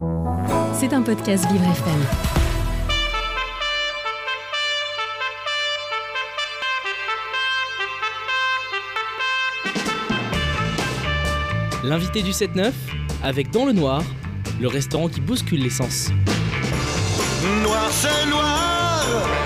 C'est un podcast Vivre FM. L'invité du 7-9, avec Dans le Noir, le restaurant qui bouscule l'essence. Noir c'est noir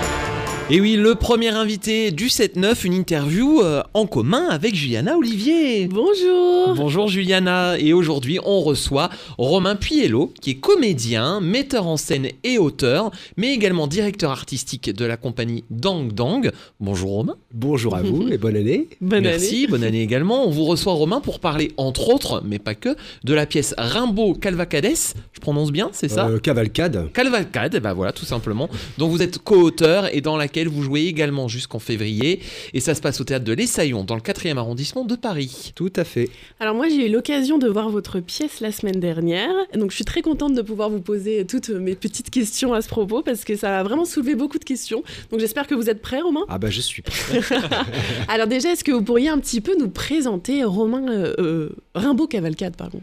Et oui, le premier invité du 7-9, une interview euh, en commun avec Juliana Olivier. Bonjour Bonjour Juliana, et aujourd'hui on reçoit Romain Puiello, qui est comédien, metteur en scène et auteur, mais également directeur artistique de la compagnie Dang Dang. Bonjour Romain. Bonjour à vous et bonne année. Bonne Merci, année bonne année également. On vous reçoit Romain pour parler entre autres, mais pas que, de la pièce Rimbaud Calvacades. Je prononce bien, c'est ça? Euh, cavalcade. Cavalcade, bah voilà, tout simplement, dont vous êtes co-auteur et dans laquelle vous jouez également jusqu'en février. Et ça se passe au théâtre de l'Essaillon, dans le 4e arrondissement de Paris. Tout à fait. Alors moi j'ai eu l'occasion de voir votre pièce la semaine dernière, donc je suis très contente de pouvoir vous poser toutes mes petites questions à ce propos parce que ça a vraiment soulevé beaucoup de questions. Donc j'espère que vous êtes prêt Romain? Ah bah je suis prêt. Alors déjà est-ce que vous pourriez un petit peu nous présenter Romain euh, euh, Rimbaud Cavalcade pardon?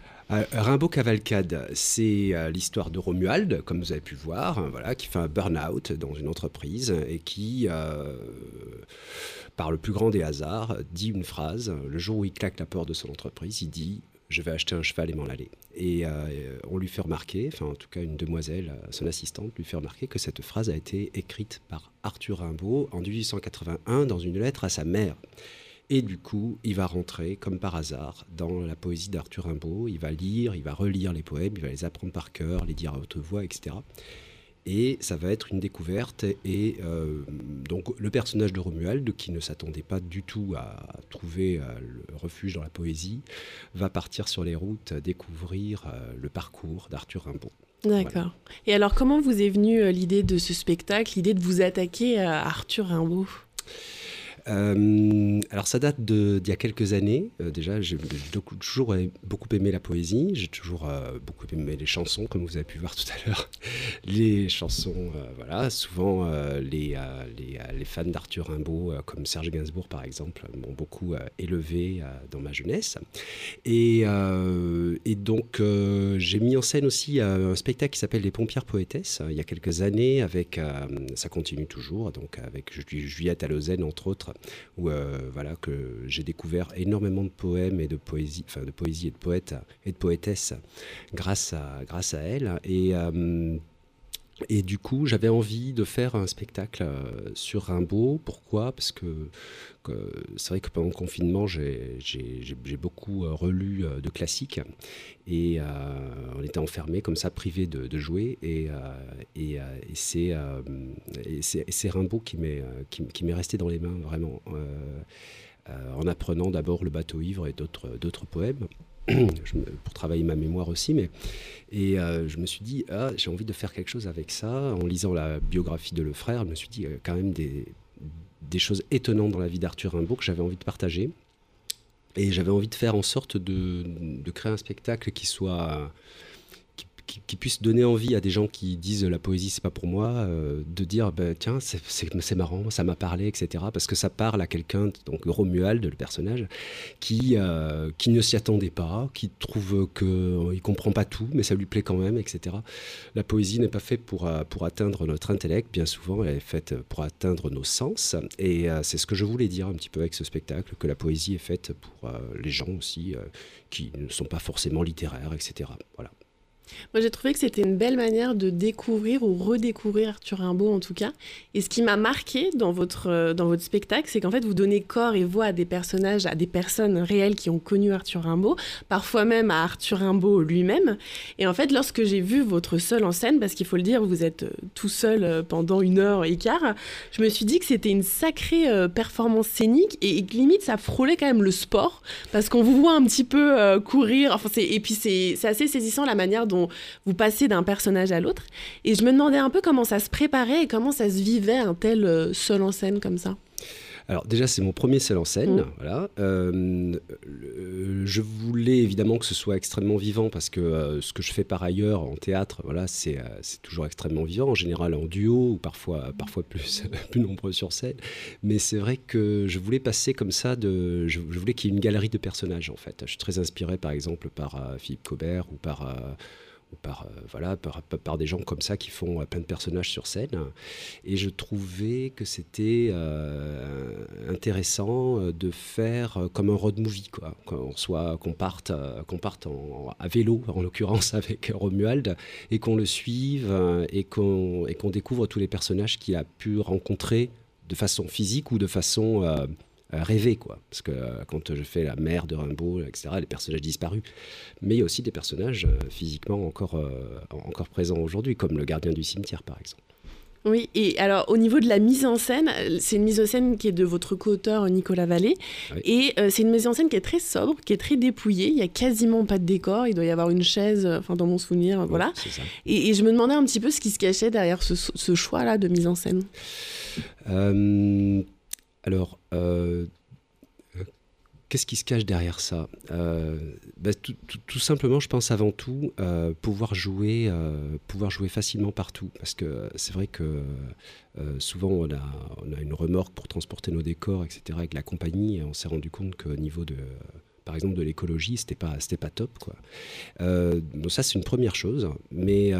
Rimbaud Cavalcade, c'est euh, l'histoire de Romuald, comme vous avez pu voir, hein, voilà, qui fait un burn-out dans une entreprise et qui, euh, par le plus grand des hasards, dit une phrase. Le jour où il claque la porte de son entreprise, il dit je vais acheter un cheval et m'en aller. Et euh, on lui fait remarquer, enfin en tout cas une demoiselle, euh, son assistante, lui fait remarquer que cette phrase a été écrite par Arthur Rimbaud en 1881 dans une lettre à sa mère. Et du coup, il va rentrer, comme par hasard, dans la poésie d'Arthur Rimbaud. Il va lire, il va relire les poèmes, il va les apprendre par cœur, les dire à haute voix, etc. Et ça va être une découverte. Et euh, donc, le personnage de Romuald, qui ne s'attendait pas du tout à trouver euh, refuge dans la poésie, va partir sur les routes découvrir euh, le parcours d'Arthur Rimbaud. D'accord. Et alors comment vous est venue l'idée de ce spectacle, l'idée de vous attaquer à Arthur Rimbaud? Euh, alors ça date d'il y a quelques années. Euh, déjà, j'ai toujours beaucoup aimé la poésie. J'ai toujours euh, beaucoup aimé les chansons, comme vous avez pu voir tout à l'heure. Les chansons, voilà. Souvent, les, fans d'Arthur Rimbaud, comme Serge Gainsbourg par exemple, m'ont beaucoup élevé dans ma jeunesse. Et, donc, j'ai mis en scène aussi un spectacle qui s'appelle Les Pompières Poétesses, il y a quelques années, avec, ça continue toujours, donc avec Ju- Juliette Allozen, entre autres, où euh, voilà, que j'ai découvert énormément de poèmes et de poésie, enfin de poésie et de poètes et de poétesses grâce à, grâce à elle. Et, euh, et du coup, j'avais envie de faire un spectacle euh, sur Rimbaud. Pourquoi? Parce que, c'est vrai que pendant le confinement, j'ai beaucoup euh, relu euh, de classiques. Et on était enfermés comme ça, privés de, jouer. Et, c'est Rimbaud qui m'est resté dans les mains, vraiment. en apprenant d'abord le bateau ivre et d'autres poèmes. Pour travailler ma mémoire aussi, mais et euh, je me suis dit ah, j'ai envie de faire quelque chose avec ça. En lisant la biographie de Lefrère, je me suis dit euh, quand même des des choses étonnantes dans la vie d'Arthur Rimbaud que j'avais envie de partager. Et j'avais envie de faire en sorte de, de créer un spectacle qui soit qui, puisse donner envie à des gens qui disent la poésie c'est pas pour moi euh, de dire ben, tiens c'est- marrant ça m'a parlé etc parce que ça parle à quelqu'un donc Romuald le personnage qui euh, qui ne s'y attendait pas qui trouve que euh, comprend pas tout mais ça lui plaît quand même etc la poésie n'est pas faite pour pour atteindre notre intellect bien souvent elle est faite pour atteindre nos sens et c'est ce que je voulais dire un petit peu avec ce spectacle que la poésie est faite pour les gens aussi qui ne sont pas forcément littéraires etc Moi, j'ai trouvé que c'était une belle manière de découvrir ou redécouvrir Arthur Rimbaud, en tout cas. Et ce qui m'a marqué dans votre, euh, dans votre spectacle, c'est qu'en fait, vous donnez corps et voix à des personnages, à des personnes réelles qui ont connu Arthur Rimbaud, parfois même à Arthur Rimbaud lui-même. Et en fait, lorsque j'ai vu votre seul en scène, parce qu'il faut le dire, vous êtes euh, tout seul euh, pendant une heure et quart, je me suis dit que c'était une sacrée performance scénique et, et limite, ça frôlait quand même le sport, parce qu'on vous voit un petit peu courir. Enfin, et puis, c'est assez saisissant la manière dont vous passez d'un personnage à l'autre. Et je me demandais un peu comment ça se préparait et comment ça se vivait un tel euh, seul en scène comme ça. Alors déjà, c'est mon premier seul en scène. Mm. Voilà. Euh, le- je voulais évidemment que ce soit extrêmement vivant parce que euh, ce que je fais par ailleurs en théâtre, voilà, c'est euh, c'est toujours extrêmement vivant, en général en duo ou parfois, parfois plus, plus nombreux sur scène. Mais c'est vrai que je voulais passer comme ça, de, je, je voulais qu'il y ait une galerie de personnages en fait. Je suis très inspiré par exemple par Philippe Cobert ou par... euh, par, voilà, par, par, des gens comme ça qui font plein de personnages sur scène. Et je trouvais que c'était intéressant de faire comme un road movie, quoi. Qu'on soit, qu'on parte, qu'on parte à vélo, en l'occurrence avec Romuald, et qu'on le suive et qu'on et qu'on découvre tous les personnages qu'il a pu rencontrer de façon physique ou de façon euh, rêver, quoi. Parce que euh, quand je fais la mère de Rimbaud, etc., les personnages disparus. Mais il y a aussi des personnages euh, physiquement encore, encore présents aujourd'hui, comme le gardien du cimetière, par exemple. Oui, et alors au niveau de la mise en scène, c'est une mise en scène qui est de votre co-auteur Nicolas Vallée, et c'est une mise en scène qui est très sobre, qui est très dépouillée, il y a quasiment pas de décor, il doit y avoir une chaise, enfin dans mon souvenir, voilà. Et, je me demandais un petit peu ce qui se cachait derrière ce, ce choix-là de mise en scène. Alors, euh, qu'est-ce qui se cache derrière ça? Euh, bah, tout, simplement, je pense avant tout euh, pouvoir jouer, pouvoir jouer facilement partout, parce que c'est vrai que souvent on a, une remorque pour transporter nos décors, etc. Avec la compagnie, et on s'est rendu compte qu'au niveau de par exemple de l'écologie, c'était pas pas top donc ça c'est une première chose, mais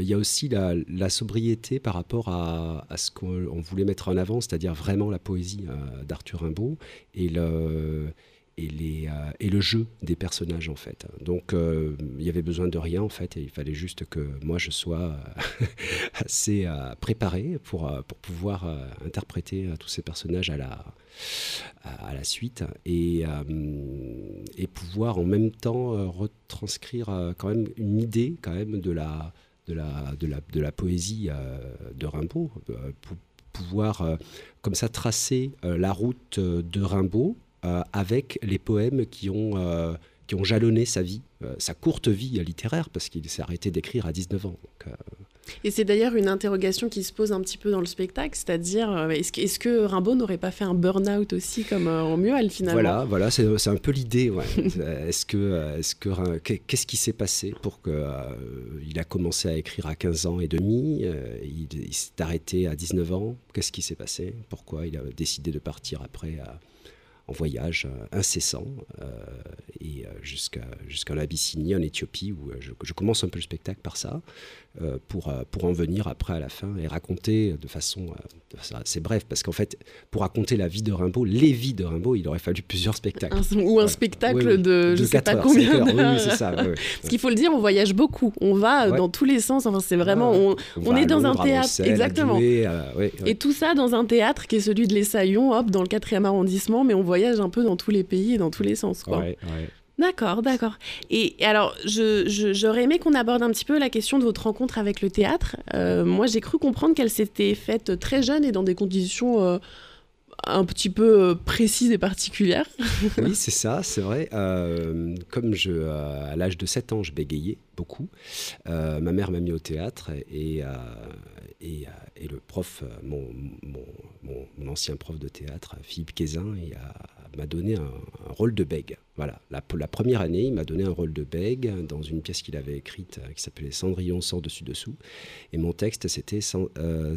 il y a aussi la, sobriété par rapport à, ce qu'on voulait mettre en avant, c'est-à-dire vraiment la poésie euh, d'Arthur Rimbaud euh, et le jeu des personnages en fait. Donc il y avait besoin de rien en fait, il fallait juste que moi je sois assez préparé pour, pouvoir interpréter tous ces personnages à la, à, la suite et, et pouvoir en même temps retranscrire quand même une idée quand même de la de la, de la, de la poésie euh, de Rimbaud, euh, pour pouvoir euh, comme ça tracer la route de Rimbaud avec les poèmes qui ont, qui ont jalonné sa vie, sa courte vie littéraire, parce qu'il s'est arrêté d'écrire à 19 ans. Et c'est d'ailleurs une interrogation qui se pose un petit peu dans le spectacle, c'est-à-dire euh, est-ce que, est que, Rimbaud n'aurait pas fait un burn-out aussi comme euh, Romuald finalement? Voilà, voilà c'est un peu l'idée. Ouais. est-ce que, euh, est-ce que, qu'est-ce qui s'est passé pour que il a commencé à écrire à 15 ans et demi, il, s'est arrêté à 19 ans? Qu'est-ce qui s'est passé? Pourquoi il a décidé de partir après en voyage incessant et jusqu'à jusqu'à l'Abyssinie en Éthiopie où je, je, commence un peu le spectacle par ça euh, pour, euh, pour en venir après à la fin et raconter de façon, euh, assez brève. Parce qu'en fait, pour raconter la vie de Rimbaud, les vies de Rimbaud, il aurait fallu plusieurs spectacles. ou un spectacle de, je ne sais pas combien Oui, c'est ça. Parce qu'il faut le dire, on voyage beaucoup. On va dans tous les sens. Enfin, c'est vraiment. On, on, est dans un théâtre. Exactement. et tout ça dans un théâtre qui est celui de l'Essaillon, hop, dans le 4e arrondissement, mais on voyage un peu dans tous les pays et dans tous les sens. Quoi. D'accord, d'accord. Et, alors, j'aurais aimé qu'on aborde un petit peu la question de votre rencontre avec le théâtre. Euh, moi, j'ai cru comprendre qu'elle s'était faite très jeune et dans des conditions euh, un petit peu euh, précises et particulières. oui, c'est ça, c'est vrai. comme je, à l'âge de 7 ans, je bégayais beaucoup, ma mère m'a mis au théâtre et, et, et, le prof, mon, mon, mon, ancien prof de théâtre, Philippe Quézin, m'a donné un, rôle de bègue. Voilà, la, première année, il m'a donné un rôle de bègue dans une pièce qu'il avait écrite euh, qui s'appelait Cendrillon sans dessus-dessous. Et mon texte, c'était euh, euh,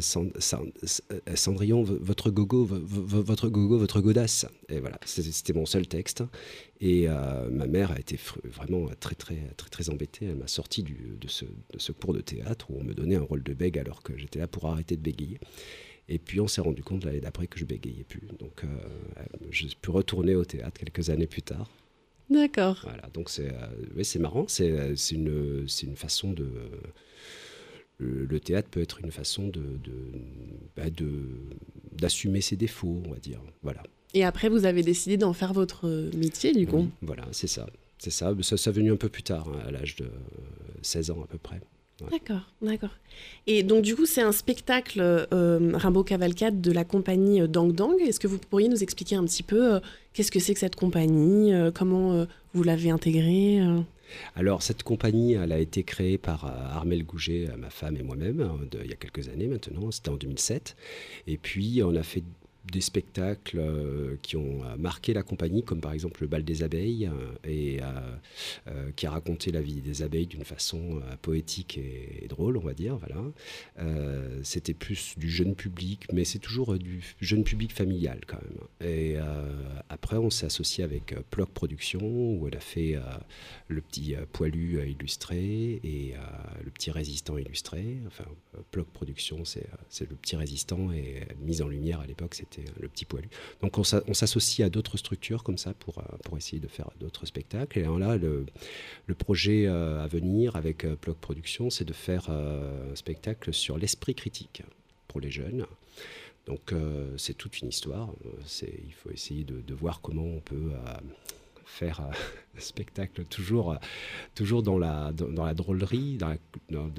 Cendrillon, votre gogo, votre gogo, votre godasse. Et voilà, c'était mon seul texte. Et ma mère a été vraiment très, très, très, très embêtée. Elle m'a sorti de, ce, de, ce, cours de théâtre où on me donnait un rôle de bègue alors que j'étais là pour arrêter de bégayer. Et puis on s'est rendu compte l'année d'après que je bégayais plus. Donc euh, j'ai pu retourner au théâtre quelques années plus tard. D'accord. Voilà, donc c'est euh, c'est marrant, c'est une, une façon de... Le, théâtre peut être une façon de, bah, d'assumer ses défauts, on va dire. Voilà. Et après, vous avez décidé d'en faire votre métier, du coup Voilà, c'est ça. C'est ça. ça. Ça, venu un peu plus tard, hein, à l'âge de 16 ans à peu près. D'accord, d'accord. Et donc du coup, c'est un spectacle euh, Rimbaud Cavalcade de la compagnie euh, Dang Dang. Est-ce que vous pourriez nous expliquer un petit peu euh, qu'est-ce que c'est que cette compagnie, comment vous l'avez intégrée alors, cette compagnie, elle a été créée par Armel Gouget, ma femme et moi-même, hein, il y a quelques années maintenant, c'était en 2007. Et puis, on a fait des spectacles euh, qui ont euh, marqué la compagnie, comme par exemple le bal des abeilles, euh, et qui a raconté la vie des abeilles d'une façon poétique et, drôle, on va dire. Voilà. C'était plus du jeune public, mais c'est toujours du jeune public familial quand même. Et après, on s'est associé avec Ploc Productions, où elle a fait le petit poilu illustré et le petit résistant illustré. Enfin, Ploc Productions, c'est le petit résistant et mise en lumière à l'époque, c'était le petit poilu. Donc on s'associe à d'autres structures comme ça pour, euh, pour essayer de faire d'autres spectacles. Et là, le, le projet euh, à venir avec euh, Ploc Productions, c'est de faire un spectacle sur l'esprit critique pour les jeunes. Donc c'est toute une histoire. Il faut essayer de, voir comment on peut faire un spectacle toujours, toujours dans, la, dans, la drôlerie, dans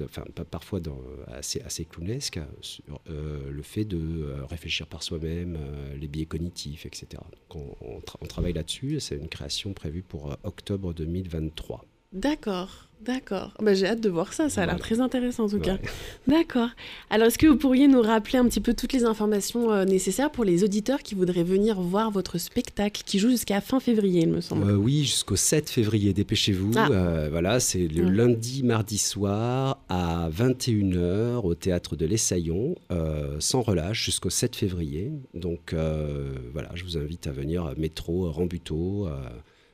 enfin, parfois dans, assez, assez clownesque, sur euh, le fait de euh, réfléchir par soi-même, euh, les biais cognitifs, etc. Donc on, on travaille là-dessus, c'est une création prévue pour octobre 2023. D'accord. D'accord. Bah, j'ai hâte de voir ça, ça a l'air très intéressant en tout cas. D'accord. Alors est-ce que vous pourriez nous rappeler un petit peu toutes les informations euh, nécessaires pour les auditeurs qui voudraient venir voir votre spectacle qui joue jusqu'à fin février, il me semble? Euh, Oui, jusqu'au 7 février, dépêchez-vous. Ah. Euh, voilà, c'est le lundi, mardi soir à 21h au théâtre de l'Essaillon, sans relâche jusqu'au 7 février. Donc voilà, je vous invite à venir métro, Rambuteau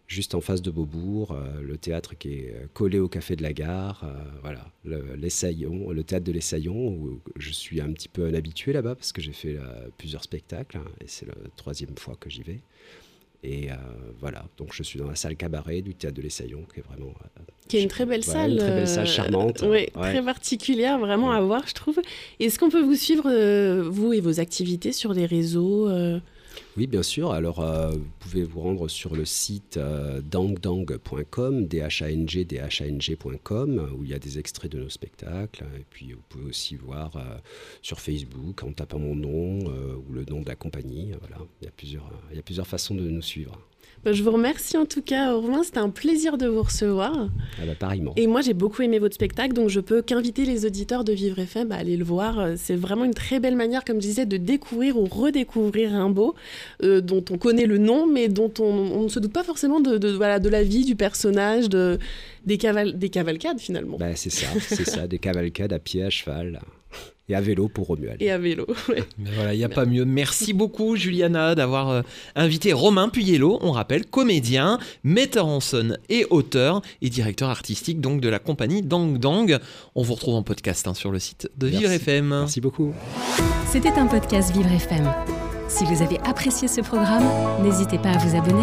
juste en face de Beaubourg, euh, le théâtre qui est euh, collé au café de la gare, euh, voilà, le, le théâtre de l'Essaillon, où je suis un petit peu un habitué là-bas parce que j'ai fait plusieurs spectacles hein, et c'est la troisième fois que j'y vais. Et voilà, donc je suis dans la salle cabaret du théâtre de l'Essaillon, qui est vraiment. qui est une très belle salle. Une très belle salle charmante. oui, très particulière, vraiment à voir, je trouve. Est-ce qu'on peut vous suivre, vous et vos activités, sur les réseaux oui, bien sûr. Alors, euh, vous pouvez vous rendre sur le site euh, dangdang.com, dhang, dhang.com, où il y a des extraits de nos spectacles. Et puis, vous pouvez aussi voir euh, sur Facebook, en tapant mon nom ou le nom de la compagnie. Voilà, il y a plusieurs, il y a plusieurs façons de nous suivre. Bah, je vous remercie en tout cas, Romain. C'était un plaisir de vous recevoir. Ah bah, pareillement. Et moi, j'ai beaucoup aimé votre spectacle, donc je peux qu'inviter les auditeurs de Vivre FM à aller le voir. C'est vraiment une très belle manière, comme je disais, de découvrir ou redécouvrir Rimbaud, euh, dont on connaît le nom, mais dont on, ne se doute pas forcément de, voilà, de la vie du personnage, de, des, des cavalcades finalement. Bah, c'est ça, c'est ça, des cavalcades à pied, à cheval. Et à vélo pour Romuald. Et à vélo, ouais. Mais voilà, il n'y a pas mieux. Merci beaucoup, Juliana, d'avoir euh, invité Romain Puyello, on rappelle, comédien, metteur en scène et auteur, et directeur artistique donc de la compagnie Dang Dang. On vous retrouve en podcast hein, sur le site de Vivre FM. Merci beaucoup. C'était un podcast Vivre FM. Si vous avez apprécié ce programme, n'hésitez pas à vous abonner.